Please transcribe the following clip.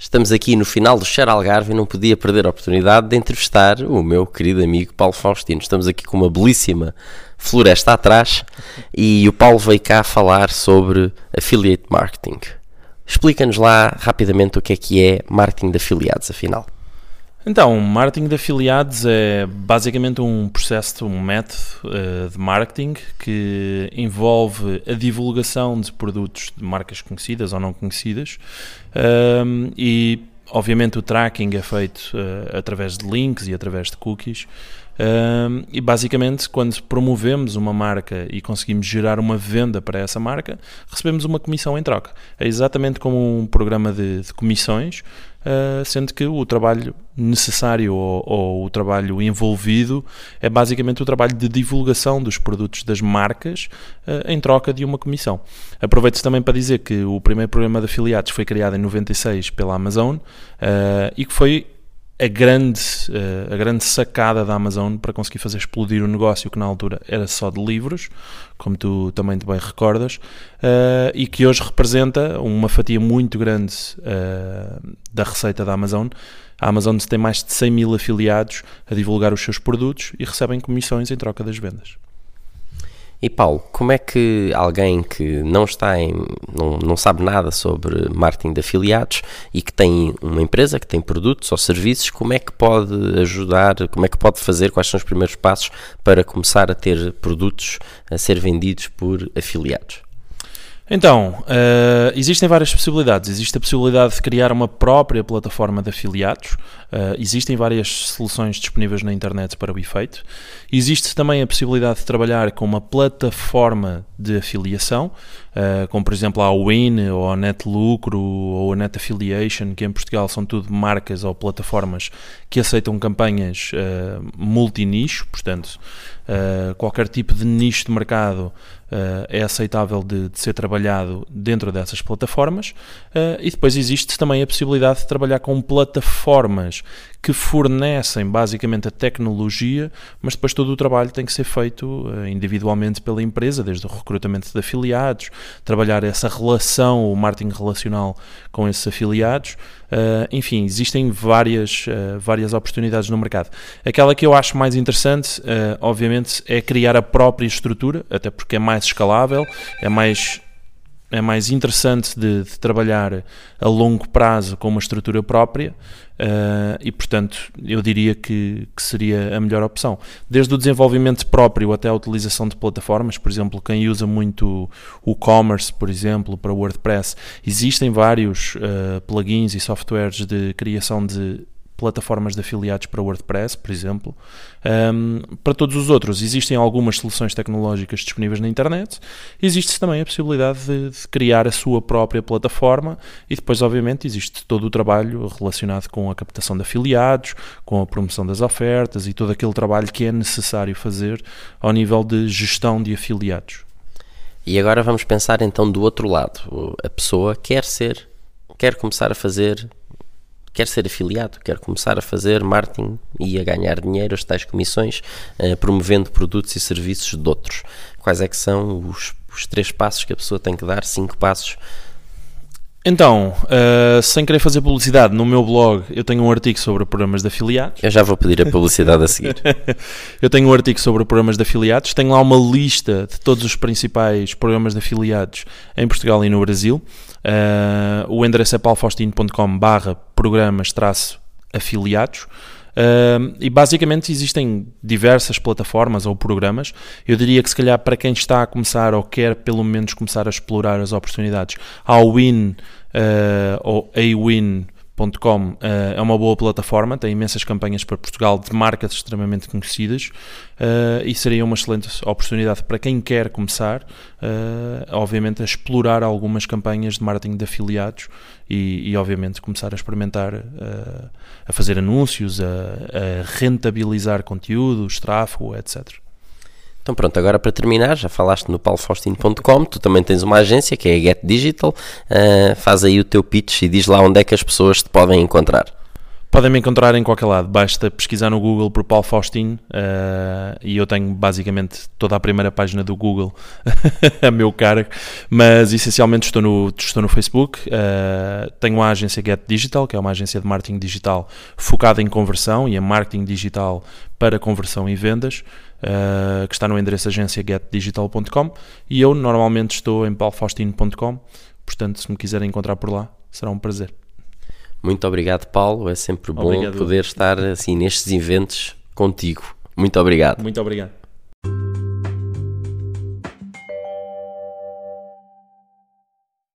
Estamos aqui no final do Share Algarve e não podia perder a oportunidade de entrevistar o meu querido amigo Paulo Faustino. Estamos aqui com uma belíssima floresta atrás e o Paulo veio cá falar sobre affiliate marketing. Explica-nos lá rapidamente o que é que é marketing de afiliados, afinal. Então, marketing de afiliados é basicamente um processo, um método uh, de marketing que envolve a divulgação de produtos de marcas conhecidas ou não conhecidas um, e, obviamente, o tracking é feito uh, através de links e através de cookies. Um, e basicamente, quando promovemos uma marca e conseguimos gerar uma venda para essa marca, recebemos uma comissão em troca. É exatamente como um programa de, de comissões, uh, sendo que o trabalho necessário ou, ou, o trabalho envolvido é basicamente o trabalho de divulgação dos produtos das marcas uh, em troca de uma comissão. Aproveito também para dizer que o primeiro programa de afiliados foi criado em 96 pela Amazon uh, e que foi a grande, uh, a grande sacada da Amazon para conseguir fazer explodir o negócio que na altura era só de livros, como tu também te bem recordas, uh, e que hoje representa uma fatia muito grande uh, da receita da Amazon. A Amazon tem mais de 100 mil afiliados a divulgar os seus produtos e recebem comissões em troca das vendas. E Paulo, como é que alguém que não está em, não, não sabe nada sobre marketing de afiliados e que tem uma empresa que tem produtos ou serviços, como é que pode ajudar, como é que pode fazer, quais são os primeiros passos para começar a ter produtos a ser vendidos por afiliados? Então, uh, existem várias possibilidades. Existe a possibilidade de criar uma própria plataforma de afiliados. Uh, existem várias soluções disponíveis na internet para o efeito. Existe também a possibilidade de trabalhar com uma plataforma de afiliação, uh, como por exemplo a Win, ou a Net Lucro, ou a Net Affiliation, que em Portugal são tudo marcas ou plataformas que aceitam campanhas multinicho, portanto, qualquer tipo de nicho de mercado é aceitável de, de ser trabalhado trabalhado dentro dessas plataformas uh, e depois existe também a possibilidade de trabalhar com plataformas que fornecem basicamente a tecnologia, mas depois todo o trabalho tem que ser feito uh, individualmente pela empresa, desde o recrutamento de afiliados, trabalhar essa relação, o marketing relacional com esses afiliados. Uh, enfim, existem várias, várias oportunidades no mercado. Aquela que eu acho mais interessante, obviamente, é criar a própria estrutura, até porque é mais escalável, é mais é mais interessante de, de, trabalhar a longo prazo com uma estrutura própria uh, e, portanto, eu diria que, que, seria a melhor opção. Desde o desenvolvimento próprio até a utilização de plataformas, por exemplo, quem usa muito o commerce, por exemplo, para WordPress, existem vários uh, plugins e softwares de criação de plataformas de afiliados para WordPress, por exemplo. Um, para todos os outros, existem algumas soluções tecnológicas disponíveis na internet. Existe também a possibilidade de, de, criar a sua própria plataforma e depois, obviamente, existe todo o trabalho relacionado com a captação de afiliados, com a promoção das ofertas e todo aquele trabalho que é necessário fazer ao nível de gestão de afiliados. E agora vamos pensar então do outro lado. A pessoa quer ser, quer começar a fazer quer ser afiliado, quer começar a fazer marketing e a ganhar dinheiro, as tais comissões, uh, promovendo produtos e serviços de outros. Quais é que são os, os três passos que a pessoa tem que dar, cinco passos então, uh, sem querer fazer publicidade, no meu blog eu tenho um artigo sobre programas de afiliados. Eu já vou pedir a publicidade a seguir. eu tenho um artigo sobre programas de afiliados. Tenho lá uma lista de todos os principais programas de afiliados em Portugal e no Brasil. Uh, o endereço é paulfaustino.com barra programas afiliados. Uh, e basicamente existem diversas plataformas ou programas. Eu diria que se calhar para quem está a começar ou quer pelo menos começar a explorar as oportunidades, há o Win uh, ou Awin Uh, é uma boa plataforma, tem imensas campanhas para Portugal de marcas extremamente conhecidas uh, e seria uma excelente oportunidade para quem quer começar, uh, obviamente, a explorar algumas campanhas de marketing de afiliados e, e obviamente, começar a experimentar, a fazer anúncios, a, a rentabilizar conteúdos, tráfego, etc. Então pronto, agora para terminar, já falaste no paulofaustino.com, tu também tens uma agência que é a Get Digital, uh, faz aí o teu pitch e diz lá onde é que as pessoas te podem encontrar. Podem me encontrar em qualquer lado, basta pesquisar no Google por Paulo Faustino uh, e eu tenho basicamente toda a primeira página do Google a meu cargo, mas essencialmente estou no, estou no Facebook. Uh, tenho a agência Get Digital, que é uma agência de marketing digital focada em conversão e em marketing digital para conversão e vendas, uh, que está no endereço agenciagetdigital.com e eu normalmente estou em paulofaustino.com, portanto, se me quiserem encontrar por lá, será um prazer. Muito obrigado, Paulo. É sempre bom obrigado. poder estar assim nestes eventos contigo. Muito obrigado. Muito obrigado.